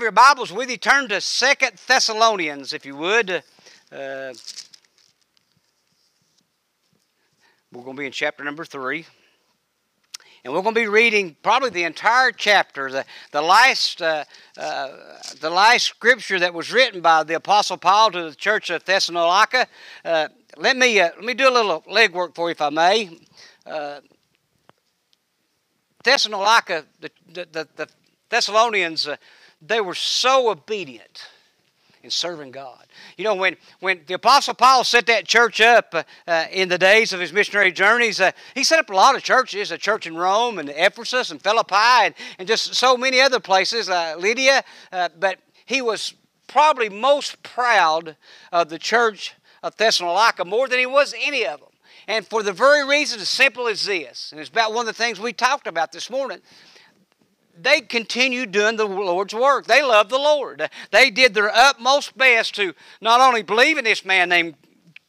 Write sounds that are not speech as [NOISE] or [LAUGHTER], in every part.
Have your Bibles with you, turn to Second Thessalonians, if you would. Uh, we're going to be in chapter number 3. And we're going to be reading probably the entire chapter, the, the, last, uh, uh, the last scripture that was written by the Apostle Paul to the church of Thessalonica. Uh, let, me, uh, let me do a little legwork for you, if I may. Uh, Thessalonica, the, the, the Thessalonians, uh, they were so obedient in serving God. You know, when, when the Apostle Paul set that church up uh, uh, in the days of his missionary journeys, uh, he set up a lot of churches, a church in Rome and Ephesus and Philippi and, and just so many other places, uh, Lydia, uh, but he was probably most proud of the church of Thessalonica more than he was any of them. And for the very reason as simple as this, and it's about one of the things we talked about this morning, they continued doing the Lord's work. They loved the Lord. They did their utmost best to not only believe in this man named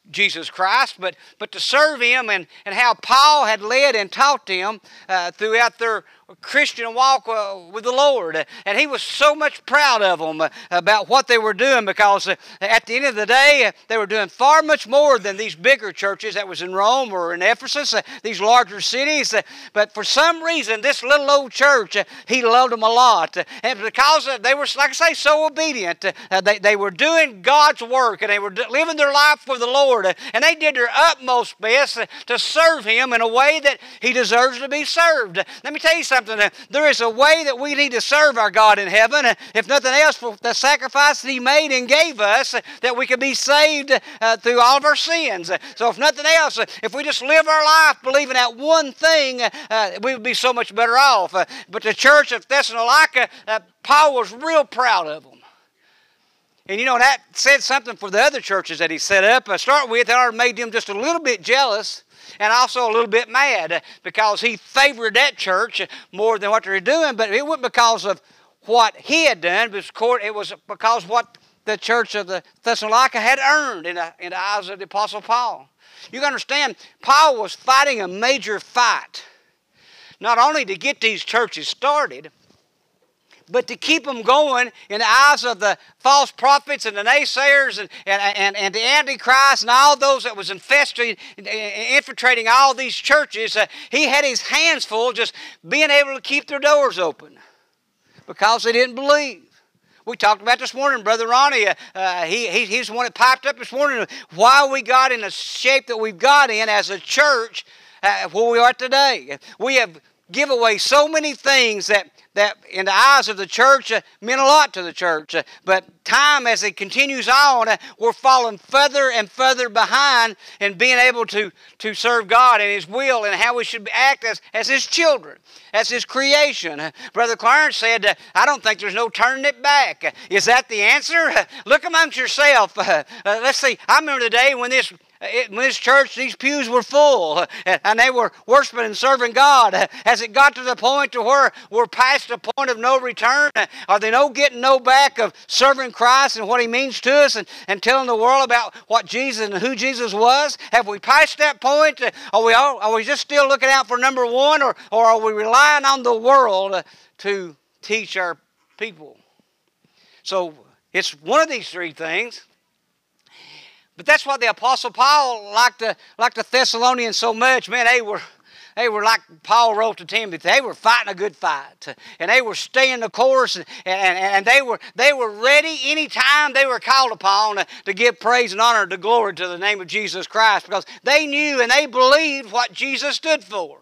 Jesus Christ, but, but to serve Him and, and how Paul had led and taught them uh, throughout their Christian walk uh, with the Lord. And he was so much proud of them uh, about what they were doing because uh, at the end of the day, they were doing far much more than these bigger churches that was in Rome or in Ephesus, these larger cities. But for some reason, this little old church, he loved them a lot. And because they were, like I say, so obedient, they, they were doing God's work and they were living their life for the Lord. And they did their utmost best to serve Him in a way that He deserves to be served. Let me tell you something something. There is a way that we need to serve our God in heaven, if nothing else, for the sacrifice that He made and gave us, that we could be saved uh, through all of our sins. So, if nothing else, if we just live our life believing that one thing, uh, we would be so much better off. Uh, but the church of Thessalonica, uh, Paul was real proud of them. And you know, that said something for the other churches that he set up. I start with, it made them just a little bit jealous and also a little bit mad because he favored that church more than what they were doing. But it wasn't because of what he had done, it was because what the church of the Thessalonica had earned in the, in the eyes of the Apostle Paul. You understand, Paul was fighting a major fight, not only to get these churches started, but to keep them going in the eyes of the false prophets and the naysayers and, and, and, and the Antichrist and all those that was infesting, infiltrating all these churches, uh, he had his hands full just being able to keep their doors open because they didn't believe. We talked about this morning, Brother Ronnie. Uh, uh, he, he, he's the one that piped up this morning why we got in the shape that we've got in as a church uh, where we are today. We have give away so many things that that in the eyes of the church uh, meant a lot to the church. Uh, but time as it continues on, uh, we're falling further and further behind in being able to, to serve God and His will and how we should act as, as His children, as His creation. Uh, Brother Clarence said, uh, I don't think there's no turning it back. Uh, is that the answer? [LAUGHS] Look amongst yourself. let's see. I remember the day when this in this church, these pews were full, [LAUGHS] and they were worshiping and serving God. [LAUGHS] Has it got to the point to where we're past the point of no return? Are they no getting no back of serving Christ and what He means to us, and, and telling the world about what Jesus and who Jesus was? Have we passed that point? Are we all, are we just still looking out for number one, or or are we relying on the world to teach our people? So it's one of these three things. But that's why the Apostle Paul liked the, liked the Thessalonians so much. Man, they were, they were like Paul wrote to Timothy. They were fighting a good fight, and they were staying the course, and, and, and they were they were ready anytime they were called upon to give praise and honor to glory to the name of Jesus Christ, because they knew and they believed what Jesus stood for.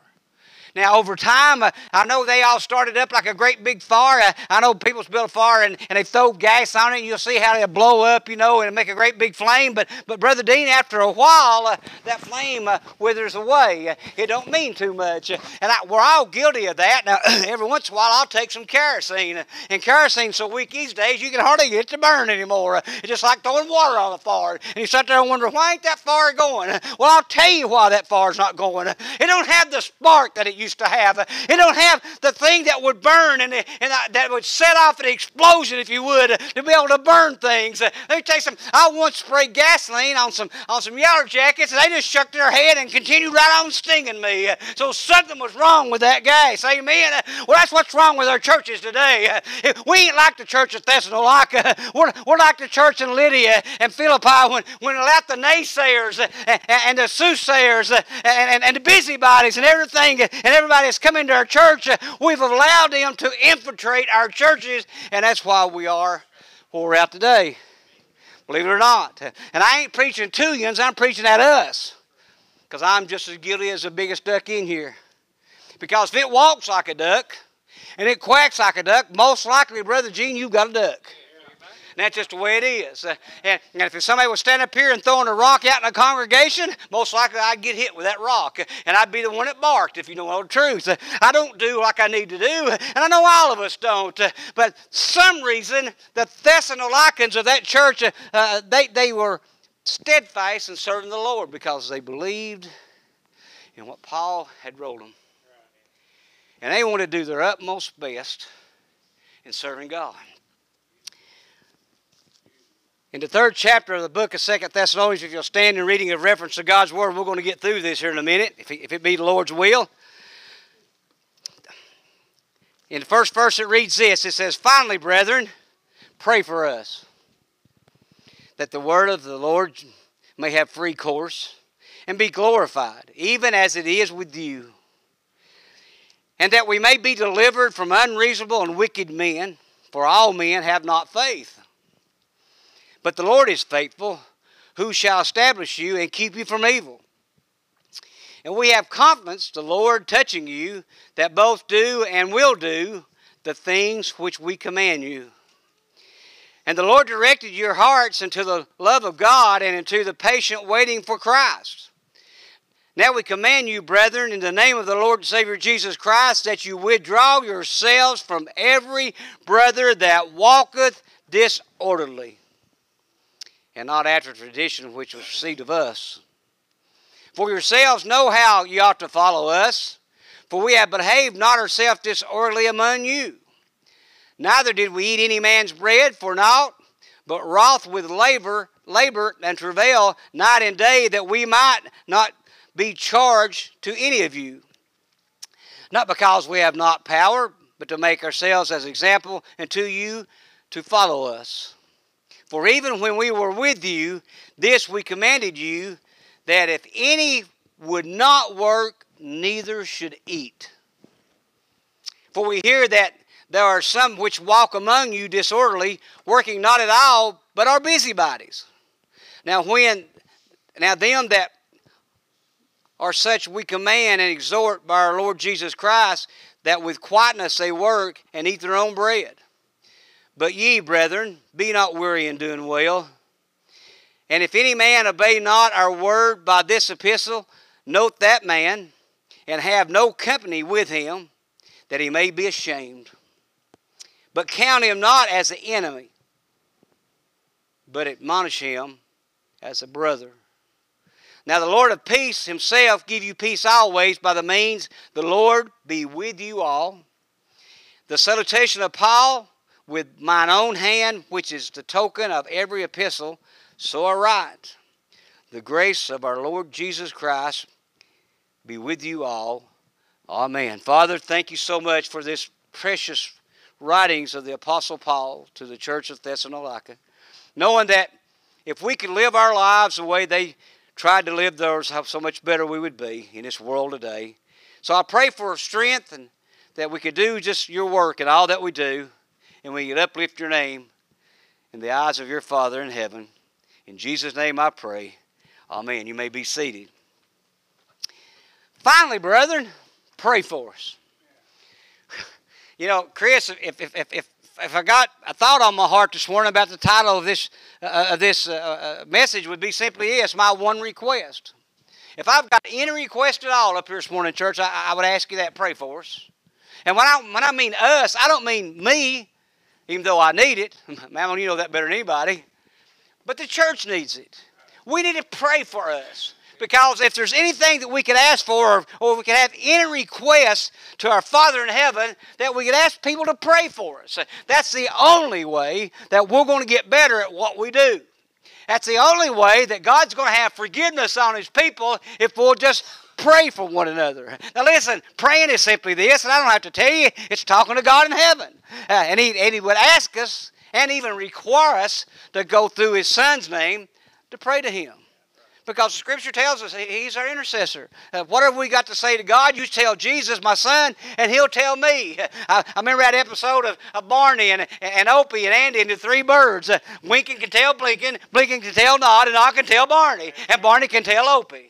Now, over time, uh, I know they all started up like a great big fire. Uh, I know people build a fire and, and they throw gas on it, and you'll see how they'll blow up, you know, and make a great big flame. But, but Brother Dean, after a while, uh, that flame uh, withers away. It don't mean too much. And I, we're all guilty of that. Now, [CLEARS THROAT] every once in a while, I'll take some kerosene. And kerosene's so weak these days, you can hardly get it to burn anymore. it's just like throwing water on a fire. And you sit there and wonder, why ain't that fire going? Well, I'll tell you why that fire's not going. It don't have the spark that it used to have. It don't have the thing that would burn and, and that would set off an explosion, if you would, to be able to burn things. Let me tell you something. I once sprayed gasoline on some on some yellow jackets, and they just shook their head and continued right on stinging me. So something was wrong with that gas. Amen. Well, that's what's wrong with our churches today. We ain't like the church at Thessalonica. [LAUGHS] We're, we're like the church in Lydia and Philippi when, when let the naysayers and, and the soothsayers and, and, and the busybodies and everything and everybody that's come into our church, uh, we've allowed them to infiltrate our churches, and that's why we are where we're at today. Believe it or not. And I ain't preaching to you, I'm preaching at us. Because I'm just as guilty as the biggest duck in here. Because if it walks like a duck and it quacks like a duck, most likely, Brother Gene, you've got a duck. That's just the way it is. Uh, and, and, if somebody was standing up here and throwing a rock out in a congregation, most likely I'd get hit with that rock. And I'd be the one that barked, if you know all the truth. Uh, I don't do like I need to do, and I know all of us don't. Uh, but some reason, the Thessalonians of that church, they, they were steadfast in serving the Lord because they believed in what Paul had wrote them. And they wanted to do their utmost best in serving God. In the third chapter of the book of Second Thessalonians, if you'll stand in reading of reference to God's Word, we're going to get through this here in a minute, if it, if it be the Lord's will. In the first verse, it reads this It says, Finally, brethren, pray for us, that the word of the Lord may have free course and be glorified, even as it is with you, and that we may be delivered from unreasonable and wicked men, for all men have not faith. But the Lord is faithful, who shall establish you and keep you from evil. And we have confidence, the Lord touching you, that both do and will do the things which we command you. And the Lord directed your hearts into the love of God and into the patient waiting for Christ. Now we command you, brethren, in the name of the Lord and Savior Jesus Christ, that you withdraw yourselves from every brother that walketh disorderly and not after tradition which was received of us. For yourselves know how ye ought to follow us, for we have behaved not ourselves disorderly among you. Neither did we eat any man's bread for naught, but wroth with labor, labor and travail night and day, that we might not be charged to any of you. Not because we have not power, but to make ourselves as example unto you to follow us. For even when we were with you, this we commanded you, that if any would not work, neither should eat. For we hear that there are some which walk among you disorderly, working not at all, but are busybodies. Now when now them that are such we command and exhort by our Lord Jesus Christ that with quietness they work and eat their own bread. But ye, brethren, be not weary in doing well. And if any man obey not our word by this epistle, note that man, and have no company with him, that he may be ashamed. But count him not as an enemy, but admonish him as a brother. Now the Lord of peace himself give you peace always by the means the Lord be with you all. The salutation of Paul with mine own hand, which is the token of every epistle, so I write. The grace of our Lord Jesus Christ be with you all. Amen. Father, thank you so much for this precious writings of the Apostle Paul to the church of Thessalonica, knowing that if we could live our lives the way they tried to live theirs, how so much better we would be in this world today. So I pray for strength and that we could do just your work and all that we do and we can uplift your name in the eyes of your Father in heaven. In Jesus' name I pray. Amen. You may be seated. Finally, brethren, pray for us. You know, Chris, if, if, if, if, if I got a thought on my heart this morning about the title of this, uh, of this uh, uh, message would be simply this, my one request. If I've got any request at all up here this morning, church, I, I would ask you that pray for us. And when I, when I mean us, I don't mean me even though I need it. [LAUGHS] Mammon, you know that better than anybody. But the church needs it. We need to pray for us. Because if there's anything that we could ask for, or, we could have any request to our Father in heaven, that we could ask people to pray for us. That's the only way that we're going to get better at what we do. That's the only way that God's going to have forgiveness on His people if we'll just pray for one another. Now, listen, praying is simply this, and I don't have to tell you, it's talking to God in heaven. Uh, and, he, and He would ask us and even require us to go through His Son's name to pray to Him. Because Scripture tells us He's our intercessor. Uh, whatever we got to say to God, you tell Jesus, my son, and He'll tell me. [LAUGHS] I, I remember that episode of, of Barney and, and Opie and Andy and the three birds. Uh, Winking can tell Blinking, Blinking can tell Nod, and I can tell Barney, and Barney can tell Opie.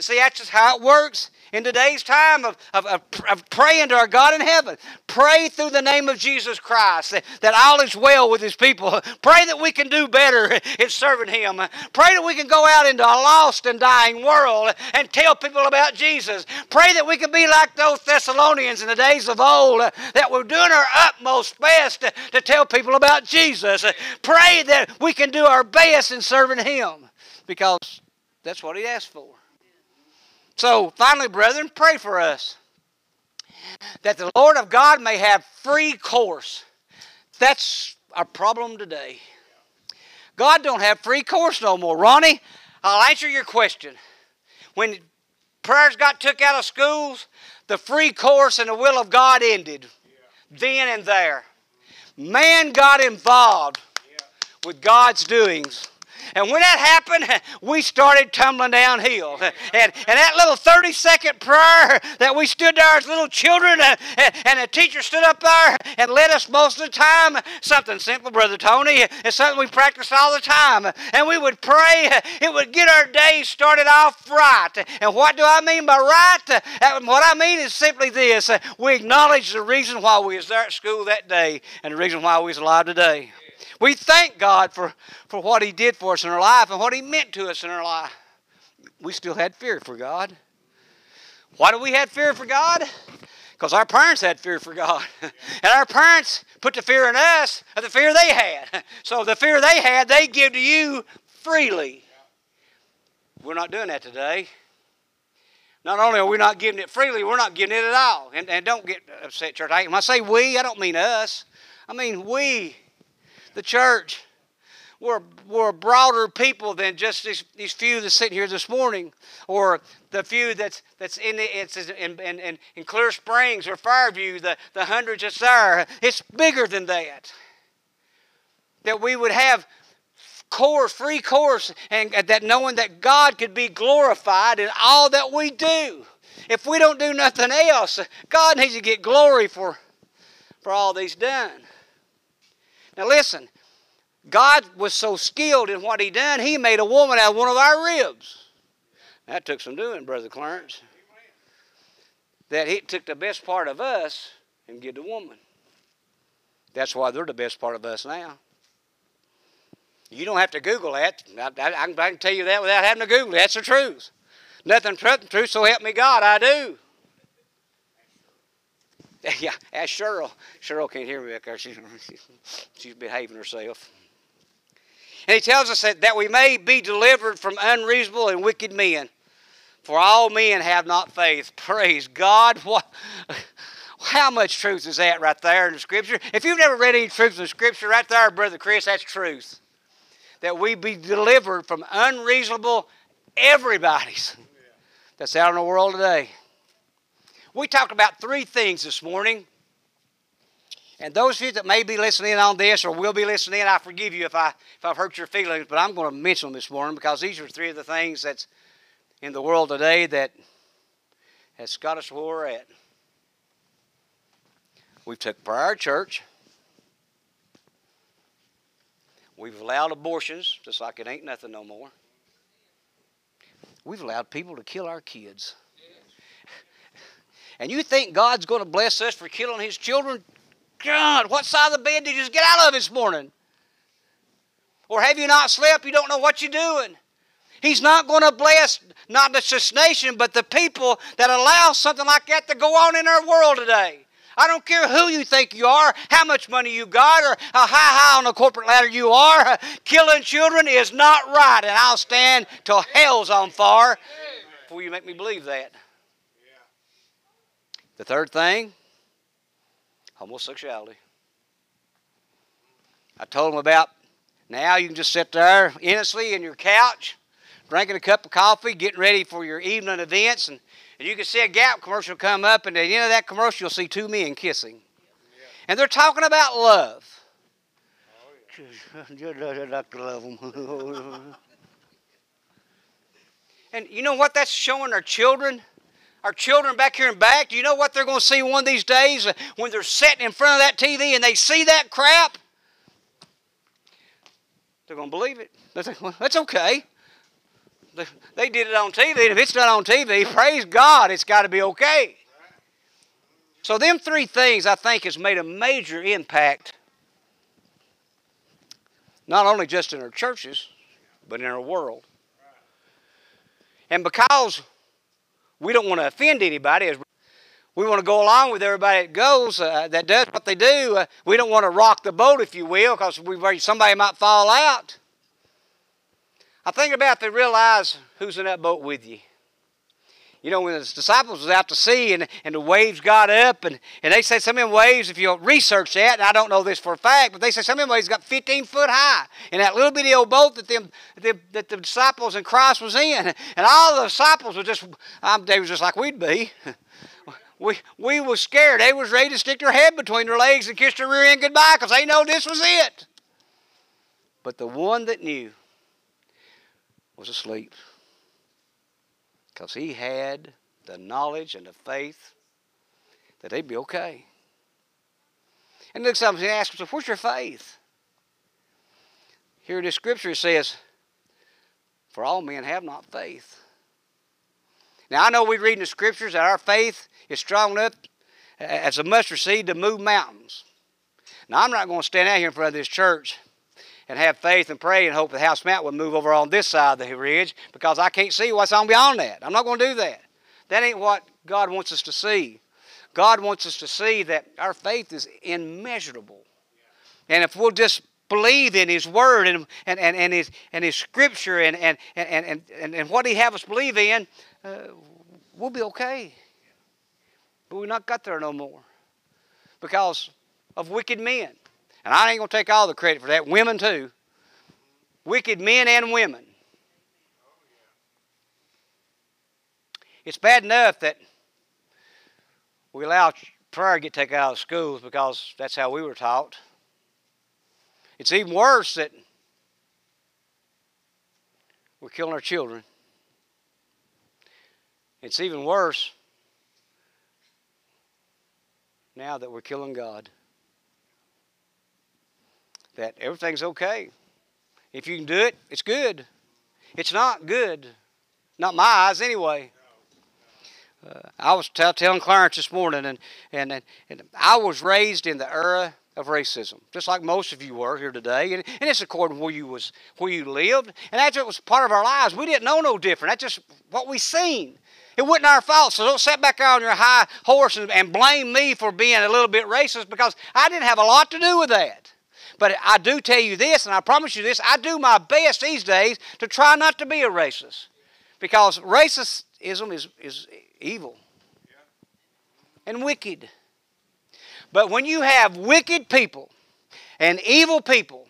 And see, that's just how it works in today's time of, of, of, of, praying to our God in heaven. Pray through the name of Jesus Christ that, that all is well with His people. [LAUGHS] Pray that we can do better [LAUGHS] in serving Him. Pray that we can go out into a lost and dying world and tell people about Jesus. Pray that we can be like those Thessalonians in the days of old that were doing our utmost best to, to tell people about Jesus. Pray that we can do our best in serving Him because that's what He asked for. So, finally, brethren, pray for us that the Lord of God may have free course. That's our problem today. God don't have free course no more. Ronnie, I'll answer your question. When prayers got took out of schools, the free course and the will of God ended. Yeah. Then and there. Man got involved yeah. with God's doings. And when that happened, [LAUGHS] we started tumbling downhill. [LAUGHS] And, and that little 30 second prayer that we stood there as little children, uh, and, and the teacher stood up there and led us most of the time, something simple, Brother Tony. It's something we practiced all the time. And we would pray, [LAUGHS] it would get our day started off right. And what do I mean by right? Uh, what I mean is simply this we acknowledge the reason why we was there at school that day and the reason why we was alive today. We thank God for, for what He did for us in our life and what He meant to us in our life. We still had fear for God. Why do we have fear for God? Because our parents had fear for God. [LAUGHS] And our parents put the fear in us of the fear they had. [LAUGHS] So the fear they had, they give to you freely. We're not doing that today. Not only are we not giving it freely, we're not giving it at all. And, and don't get upset, church. I, When I say we, I don't mean us. I mean we the church. We're, we're a broader people than just these, these few that's sitting here this morning, or the few that's, that's in, the, it's in, in, in Clear Springs or Fairview, the, the hundreds that's there. It's bigger than that. That we would have course, free course, and that knowing that God could be glorified in all that we do. If we don't do nothing else, God needs to get glory for, for all that He's done. Now listen, God was so skilled in what He done, He made a woman out of one of our ribs. That took some doing, Brother Clarence. That He took the best part of us and give the woman. That's why they're the best part of us now. You don't have to Google that. I, I, I can tell you that without having to Google it. That's the truth. Nothing truth, so help me God, I do. [LAUGHS] Yeah, ask Cheryl. Cheryl can't hear me back there. She's, [LAUGHS] she's behaving herself. And he tells us that, that we may be delivered from unreasonable and wicked men. For all men have not faith. [LAUGHS] Praise God. What, how much truth is that right there in the Scripture? If you've never read any truth in the Scripture, right there, Brother Chris, that's truth. That we be delivered from unreasonable everybody's that's out in the world today. We talked about three things this morning. And those of you that may be listening on this or will be listening, I forgive you if, I, if I've hurt your feelings, but I'm going to mention them this morning because these are three of the things that's in the world today that has got us where we're at. We've took our church. We've allowed abortions, just like it ain't nothing no more. We've allowed people to kill our kids. And you think God's going to bless us for killing his children? God, what side of the bed did you just get out of this morning? Or have you not slept? You don't know what you're doing. He's not going to bless not just this nation, but the people that allow something like that to go on in our world today. I don't care who you think you are, how much money you got, or how high, high on the corporate ladder you are. [LAUGHS] Killing children is not right, and I'll stand till hell's on fire before you make me believe that. The third thing homosexuality. I told them about now you can just sit there innocently in your couch, drinking a cup of coffee, getting ready for your evening events, and, and you can see a Gap commercial come up, and at the end of that commercial, you'll see two men kissing. Yeah. And they're talking about love. [LAUGHS] Oh, yeah. like love them. [LAUGHS] and you know what that's showing our children? Our children back here and back, do you know what they're going to see one of these days uh, when they're sitting in front of that TV and they see that crap? They're going to believe it. That's okay. They did it on TV, and if it's not on TV, praise God, it's got to be okay. So, them three things I think has made a major impact, not only just in our churches, but in our world. And because we don't want to offend anybody, we want to go along with everybody that goes, uh, that does what they do. Uh, we don't want to rock the boat, if you will, because somebody might fall out. I think about if they realize who's in that boat with you. You know, when the disciples was out to sea and, and the waves got up, and, and they said some of them waves, if you research that, and I don't know this for a fact, but they said some of them waves got 15 foot high in that little bitty old boat that, them, them that the disciples and Christ was in. And all the disciples were just, um, they was just like we'd be. [LAUGHS] we, we was scared. They was ready to stick their head between their legs and kiss their rear end goodbye because they know this was it. But the one that knew was asleep because he had the knowledge and the faith that they'd be okay. And look, something and ask himself, where's your faith? Here in this scripture it says, For all men have not faith. Now I know we read in the scriptures that our faith is strong enough as a mustard seed to move mountains. Now, I'm not going to stand out here in front of this church and have faith and pray and hope the house mat will move over on this side of the ridge because I can't see what's on beyond that. I'm not going to do that. That ain't what God wants us to see. God wants us to see that our faith is immeasurable. And if we'll just believe in His Word and, and, and, and, His, and His Scripture and, and, and, and, and, and what He have us believe in, uh, we'll be okay. But we're not got there no more because of wicked men. And I ain't going to take all the credit for that. Women, too. Wicked men and women. It's bad enough that we allow prayer to get taken out of schools because that's how we were taught. It's even worse that we're killing our children. It's even worse now that we're killing God. That everything's okay. If you can do it, it's good. It's not good. Not my eyes, anyway. Uh, I was telling Clarence this morning, and, and, and I was raised in the era of racism, just like most of you were here today. And, and it's according to where you was where you lived, and that's what was part of our lives. We didn't know no different. That's just what we seen. It wasn't our fault. So don't sit back there on your high horse and, and blame me for being a little bit racist because I didn't have a lot to do with that. But I do tell you this, and I promise you this, I do my best these days to try not to be a racist. Because racism is, is evil and wicked. But when you have wicked people and evil people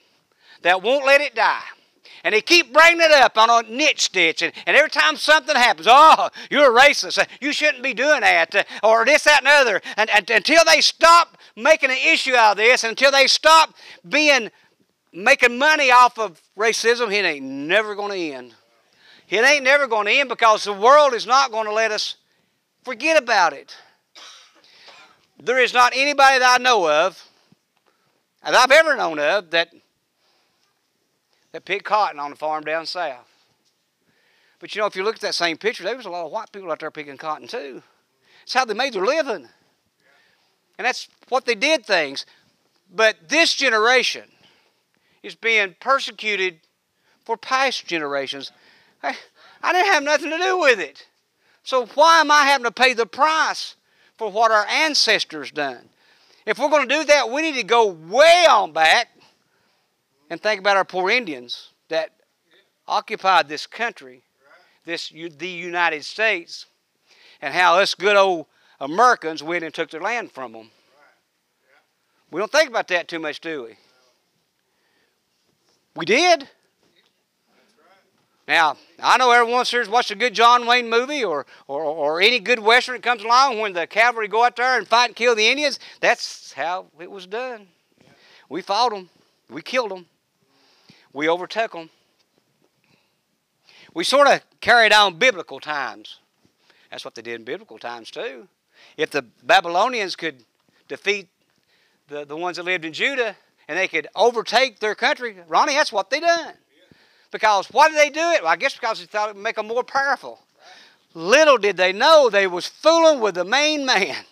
that won't let it die, and they keep bringing it up on a niche stitch. And, and every time something happens, oh, you're a racist. Uh, you shouldn't be doing that. Uh, or this, that, and the other. And, and until they stop making an issue out of this, until they stop being making money off of racism, it ain't never going to end. It ain't never going to end because the world is not going to let us forget about it. There is not anybody that I know of, that I've ever known of, that that picked cotton on the farm down south. But you know, if you look at that same picture, there was a lot of white people out there picking cotton too. It's how they made their living. And that's what they did things. But this generation is being persecuted for past generations. I, I didn't have nothing to do with it. So why am I having to pay the price for what our ancestors done? if we're going to do that, we need to go way on back and think about our poor Indians that occupied this country, this the United States, and how us good old Americans went and took their land from them. We don't think about that too much, do we? We did. Now, I know everyone here's watched a good John Wayne movie or, or, or any good Western that comes along when the cavalry go out there and fight and kill the Indians. That's how it was done. We fought them. We killed them. We overtook them. We sort of carried on biblical times. That's what they did in biblical times too. If the Babylonians could defeat the, the ones that lived in Judah and they could overtake their country, Ronnie, that's what they done. Because why did they do it? Well, I guess because they thought it would make them more powerful. Little did they know they was fooling with the main man.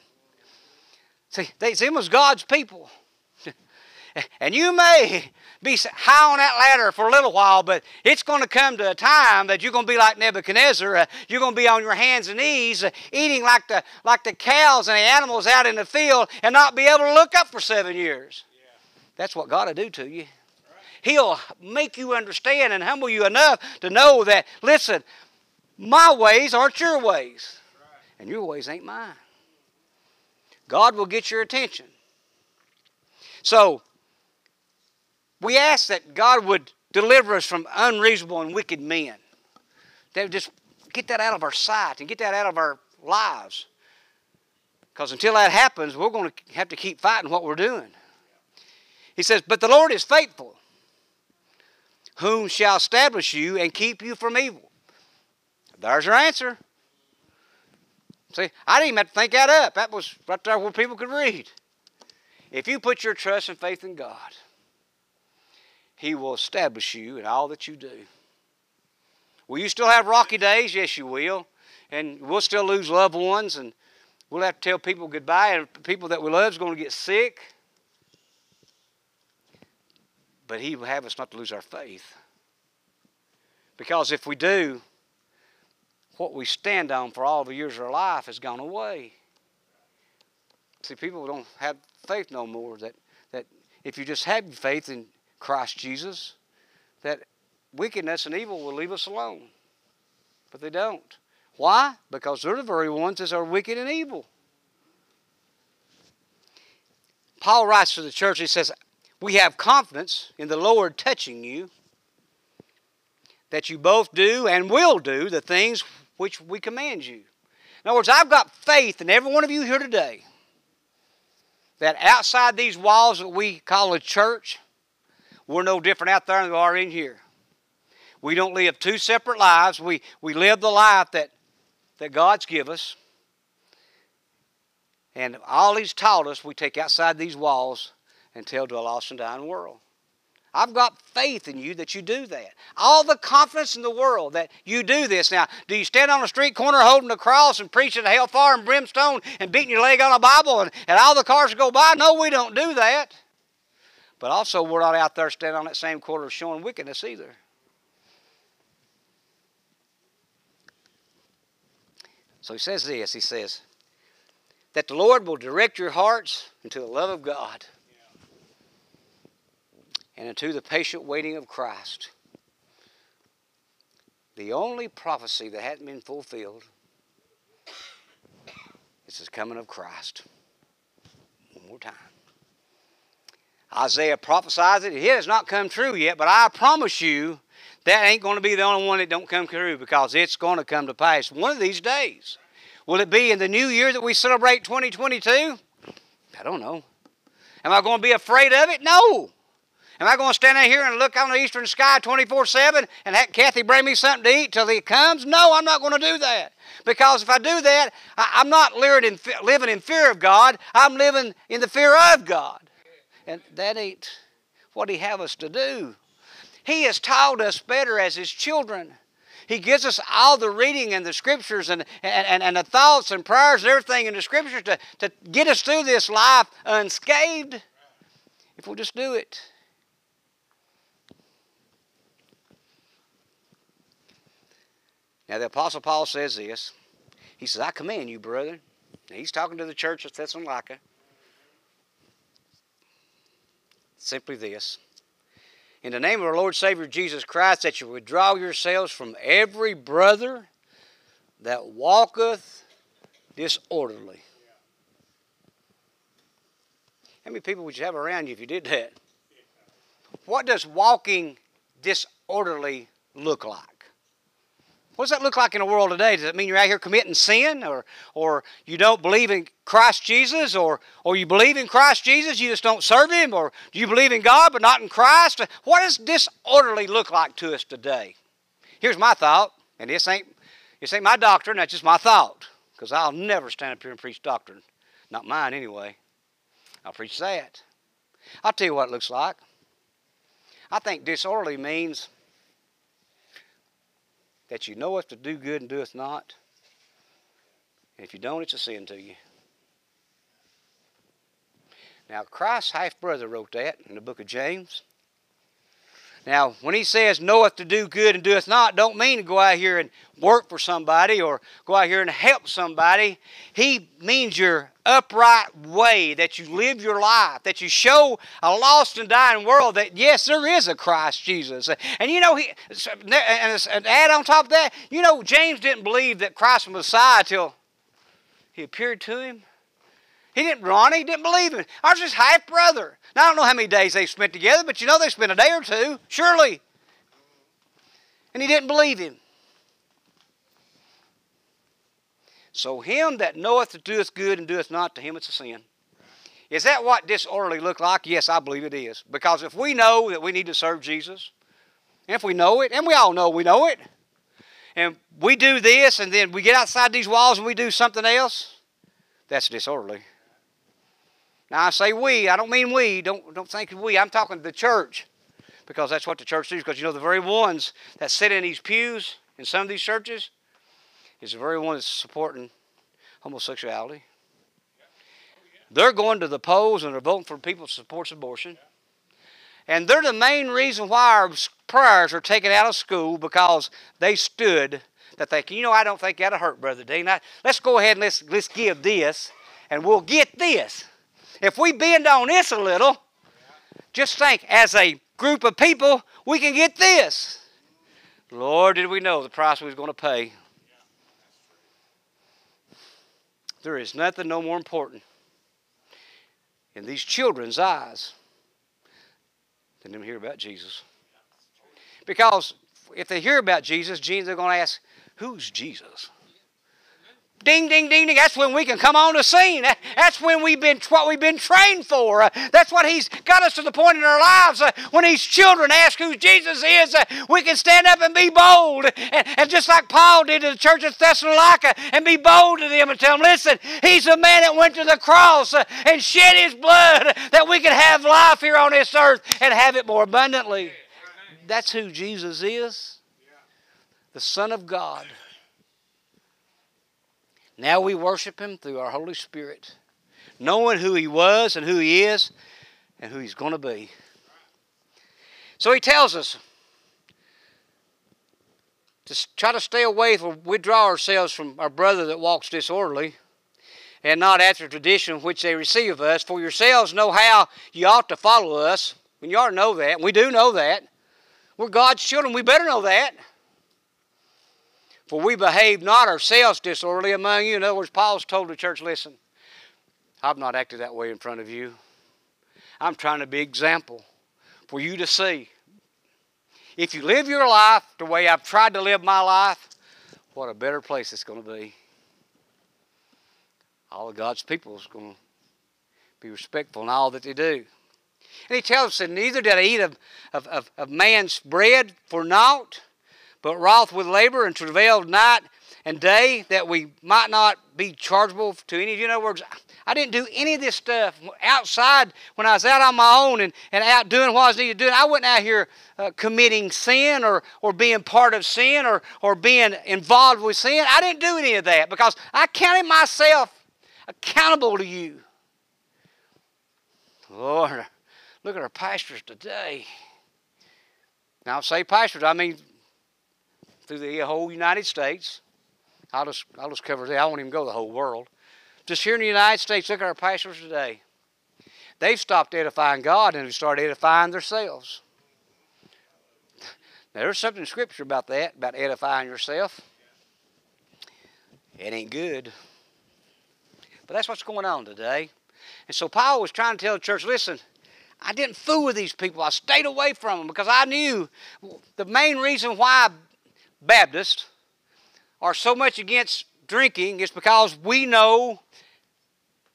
See, they, them was God's people. [LAUGHS] and you may be high on that ladder for a little while, but it's going to come to a time that you're going to be like Nebuchadnezzar. Uh, you're going to be on your hands and knees, uh, eating like the like the cows and the animals out in the field, and not be able to look up for seven years. Yeah. That's what God will do to you. He'll make you understand and humble you enough to know that, listen, my ways aren't your ways, and your ways ain't mine. God will get your attention. So, we ask that God would deliver us from unreasonable and wicked men. That just get that out of our sight and get that out of our lives. Because until that happens, we're going to have to keep fighting what we're doing. He says, But the Lord is faithful, whom shall establish you and keep you from evil. There's your answer. See, I didn't even have to think that up. That was right there where people could read. If you put your trust and faith in God, He will establish you in all that you do. Will you still have rocky days? Yes, you will. And we'll still lose loved ones, and we'll have to tell people goodbye, and people that we love is going to get sick. But He will have us not to lose our faith. Because if we do, what we stand on for all the years of our life has gone away. See, people don't have faith no more. That, that if you just have faith in Christ Jesus, that wickedness and evil will leave us alone. But they don't. Why? Because they're the very ones that are wicked and evil. Paul writes to the church, he says, we have confidence in the Lord touching you that you both do and will do the things which we command you. In other words, I've got faith in every one of you here today that outside these walls that we call a church, we're no different out there than we are in here. We don't live two separate lives. We, we live the life that, that God's given us. And all He's taught us, we take outside these walls and tell to a lost and dying world. I've got faith in you that you do that. All the confidence in the world that you do this. Now, do you stand on a street corner holding a cross and preaching hellfire and brimstone and beating your leg on a Bible and, and all the cars go by? No, we don't do that. But also, we're not out there standing on that same corner showing wickedness either. So he says this He says, that the Lord will direct your hearts into the love of God and into the patient waiting of Christ. The only prophecy that hadn't been fulfilled is the coming of Christ. One more time. Isaiah prophesies it. It has not come true yet, but I promise you that ain't going to be the only one that don't come true because it's going to come to pass one of these days. Will it be in the new year that we celebrate 2022? I don't know. Am I going to be afraid of it? No. Am I going to stand out here and look on the eastern sky 24 7 and have Kathy bring me something to eat till he comes? No, I'm not going to do that. Because if I do that, I'm not living in fear of God, I'm living in the fear of God. And that ain't what He have us to do. He has taught us better as His children. He gives us all the reading and the scriptures and, and, and the thoughts and prayers and everything in the scriptures to, to get us through this life unscathed if we'll just do it. Now, the Apostle Paul says this. He says, I command you, brethren. Now, he's talking to the church of Thessalonica. Simply this. In the name of our Lord Savior Jesus Christ, that you withdraw yourselves from every brother that walketh disorderly. How many people would you have around you if you did that? What does walking disorderly look like? What does that look like in the world today? Does it mean you're out here committing sin or, or you don't believe in Christ Jesus or, or you believe in Christ Jesus, you just don't serve Him? Or do you believe in God but not in Christ? What does disorderly look like to us today? Here's my thought, and this ain't, this ain't my doctrine, that's just my thought because I'll never stand up here and preach doctrine. Not mine anyway. I'll preach that. I'll tell you what it looks like. I think disorderly means that you knoweth to do good and doeth not. And if you don't, it's a sin to you. Now, Christ's half brother wrote that in the book of James. Now, when he says knoweth to do good and doeth not, don't mean to go out here and work for somebody or go out here and help somebody. He means your upright way that you live your life, that you show a lost and dying world that yes, there is a Christ Jesus. And you know, he and add on top of that, you know, James didn't believe that Christ was Messiah till he appeared to him. He didn't run. He didn't believe him. I was his half brother. Now, I don't know how many days they spent together, but you know they spent a day or two, surely. And he didn't believe him. So him that knoweth to doeth good and doeth not, to him it's a sin. Is that what disorderly look like? Yes, I believe it is. Because if we know that we need to serve Jesus, and if we know it, and we all know we know it, and we do this, and then we get outside these walls and we do something else, that's disorderly. Now I say we, I don't mean we, don't, don't think we, I'm talking to the church. Because that's what the church does. Because you know the very ones that sit in these pews in some of these churches is the very ones supporting homosexuality. They're going to the polls and they're voting for people who supports abortion. And they're the main reason why our prayers are taken out of school because they stood that they, you know, I don't think that'll hurt, Brother Dean. I, let's go ahead and let's, let's give this and we'll get this. If we bend on this a little, just think as a group of people, we can get this. Lord, did we know the price we was going to pay? There is nothing no more important in these children's eyes than them hear about Jesus. Because if they hear about Jesus, they're going to ask, Who's Jesus? Ding, ding, ding, ding. That's when we can come on the scene. That's when we've been what we've been trained for. That's what He's got us to the point in our lives. Uh, when these children ask who Jesus is, uh, we can stand up and be bold. And just like Paul did to the church of Thessalonica, and be bold to them and tell them, listen, He's the man that went to the cross uh, and shed His blood that we can have life here on this earth and have it more abundantly. That's who Jesus is the Son of God. Now we worship Him through our Holy Spirit, knowing who He was and who He is and who He's going to be. So He tells us to try to stay away from, withdraw ourselves from our brother that walks disorderly and not after tradition which they receive of us. For yourselves know how you ought to follow us. And you ought to know that. We do know that. We're God's children. We better know that. For we behave not ourselves disorderly among you. In other words, Paul's told the church, listen, I've not acted that way in front of you. I'm trying to be example for you to see. If you live your life the way I've tried to live my life, what a better place it's going to be. All of God's people is going to be respectful in all that they do. And he tells us that neither did I eat of, of, of, of man's bread for naught, but wroth with labor and travailed night and day that we might not be chargeable to any of you. In other words, I didn't do any of this stuff outside when I was out on my own and, and out doing what I was needed to do. I wasn't out here uh, committing sin or, or being part of sin or, or being involved with sin. I didn't do any of that because I counted myself accountable to you. Lord, look at our pastors today. Now, I say pastors, I mean through the whole United States. I'll just, I'll just cover that. I won't even go the whole world. Just here in the United States, look at our pastors today. they've stopped edifying God and have started edifying themselves. Now, there's something in Scripture about that, about edifying yourself. It ain't good. But that's what's going on today. And so Paul was trying to tell the church listen, I didn't fool with these people. I stayed away from them because I knew the main reason why Baptists are so much against drinking is because we know,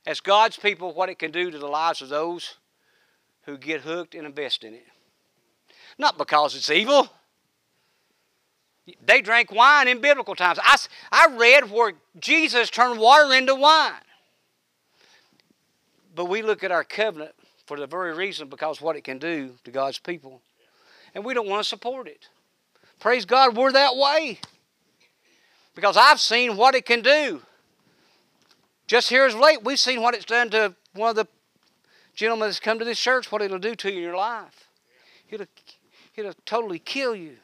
as God's people, what it can do to the lives of those who get hooked and invest in it. Not because it's evil. They drank wine in biblical times. I, I read where Jesus turned water into wine. But we look at our covenant for the very reason because what it can do to God's people. And we don't want to support it. Praise God, we're that way. Because I've seen what it can do. Just here as late, we've seen what it's done to one of the gentlemen that's come to this church, what it'll do to you in your life. It'll, it'll totally kill you.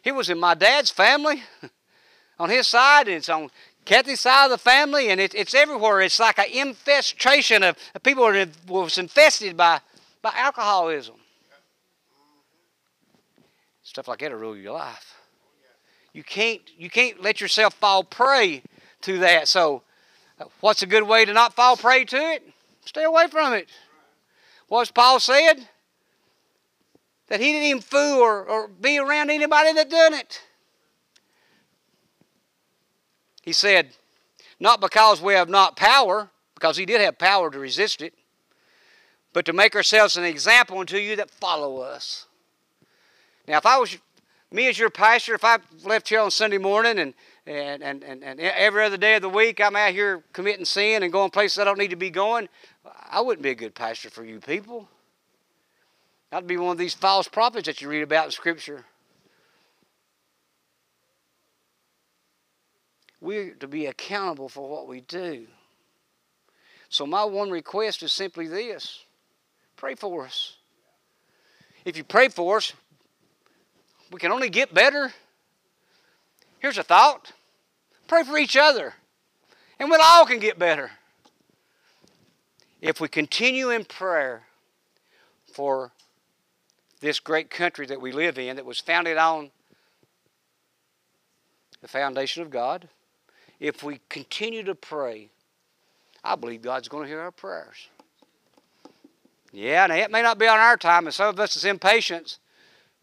He was in my dad's family [LAUGHS] on his side, and it's on Kathy's side of the family, and it, it's everywhere. It's like an infestation of, people that was infested by, by alcoholism. Stuff like that will rule your life. You can't, you can't let yourself fall prey to that. So, uh, what's a good way to not fall prey to it? Stay away from it. What's Paul said? That he didn't even fool or, or be around anybody that done it. He said, not because we have not power, because he did have power to resist it, but to make ourselves an example unto you that follow us. Now, if I was me as your pastor, if I left here on Sunday morning and, and, and, and, and every other day of the week I'm out here committing sin and going places I don't need to be going, I wouldn't be a good pastor for you people. I'd be one of these false prophets that you read about in Scripture. We're to be accountable for what we do. So, my one request is simply this pray for us. If you pray for us, we can only get better. Here's a thought pray for each other, and we all can get better. If we continue in prayer for this great country that we live in that was founded on the foundation of God, if we continue to pray, I believe God's going to hear our prayers. Yeah, now it may not be on our time, and some of us as impatience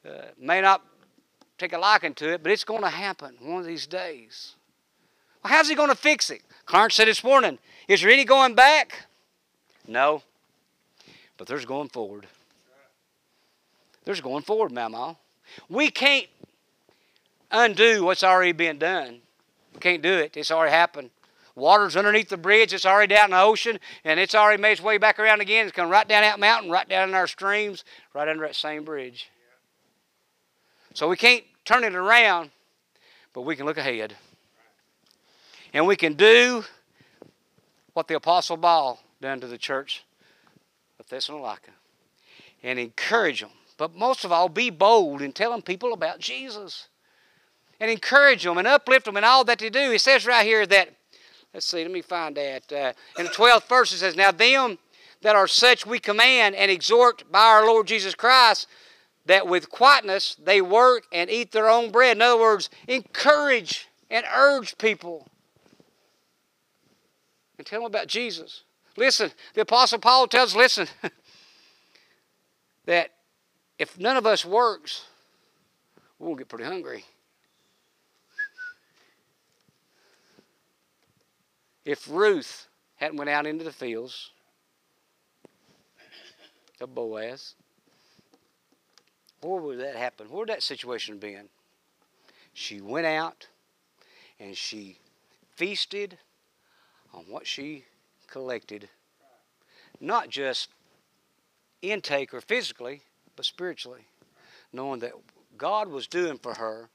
uh, may not take a liking to it, but it's going to happen one of these days. Well, how's he going to fix it? Clarence said this morning, is there any going back? No. But there's going forward. There's going forward, Mama. We can't undo what's already been done. We can't do it. It's already happened. Water's underneath the bridge. It's already out in the ocean, and it's already made its way back around again. It's come right down that mountain, right down in our streams, right under that same bridge. So we can't turn it around, but we can look ahead. And we can do what the Apostle Paul done to the church of Thessalonica and encourage them. But most of all, be bold in telling people about Jesus and encourage them and uplift them in all that they do. He says right here that, let's see, let me find that. Uh, in the 12th verse, it says, Now them that are such we command and exhort by our Lord Jesus Christ that with quietness they work and eat their own bread. In other words, encourage and urge people. And tell them about Jesus. Listen, the Apostle Paul tells, listen, [LAUGHS] that if none of us works, we'll get pretty hungry. If Ruth hadn't went out into the fields of Boaz, where would that happen? Where would that situation been? She went out and she feasted on what she collected, not just intake or physically, but spiritually, knowing that God was doing for her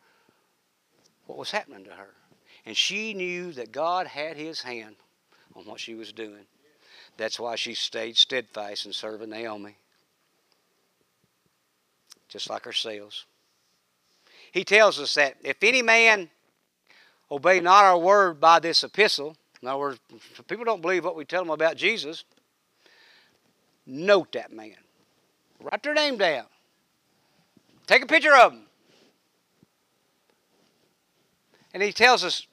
what was happening to her. And she knew that God had his hand on what she was doing. That's why she stayed steadfast in serving Naomi, just like ourselves. He tells us that if any man obey not our word by this epistle, in other words, people don't believe what we tell them about Jesus, note that man. Write their name down. Take a picture of them. And he tells us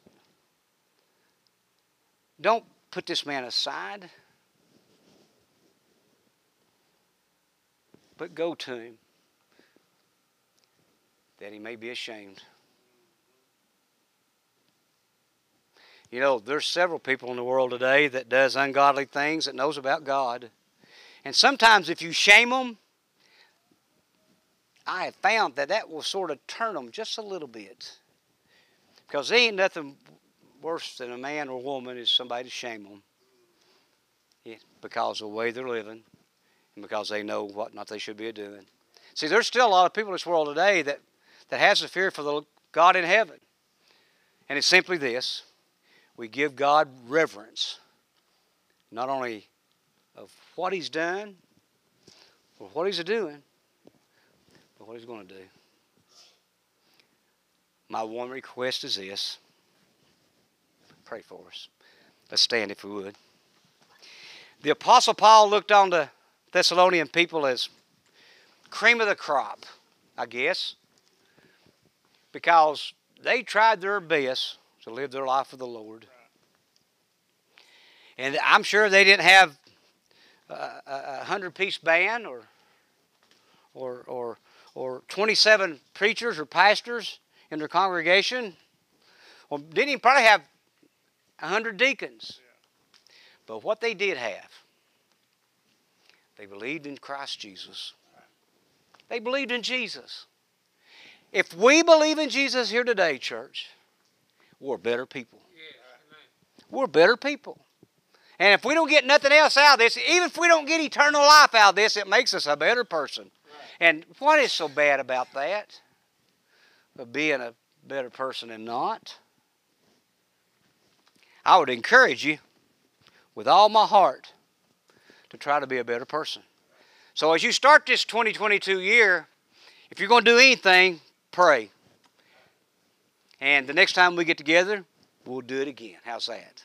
don't put this man aside, but go to him that he may be ashamed. You know, there's several people in the world today that does ungodly things that knows about God. And sometimes if you shame them, I have found that that will sort of turn them just a little bit. Because there ain't nothing worse than a man or woman is somebody to shame them. Yeah, because of the way they're living and because they know what not they should be doing. See, there's still a lot of people in this world today that, that has a fear for the God in heaven. And it's simply this we give God reverence, not only of what He's done or what He's doing, but what He's going to do. My one request is this pray for us. Let's stand if we would. The Apostle Paul looked on the Thessalonian people as cream of the crop, I guess, because they tried their best to live their life for the Lord. And I'm sure they didn't have a, a hundred piece band or or or or 27 preachers or pastors in their congregation. Well, didn't even probably have a hundred deacons. But what they did have, they believed in Christ Jesus. They believed in Jesus. If we believe in Jesus here today, church, we're better people. We're better people. And if we don't get nothing else out of this, even if we don't get eternal life out of this, it makes us a better person. And what is so bad about that? Of being a better person and not? I would encourage you with all my heart to try to be a better person. So as you start this 2022 year, if you're going to do anything, pray. And the next time we get together, we'll do it again. How's that?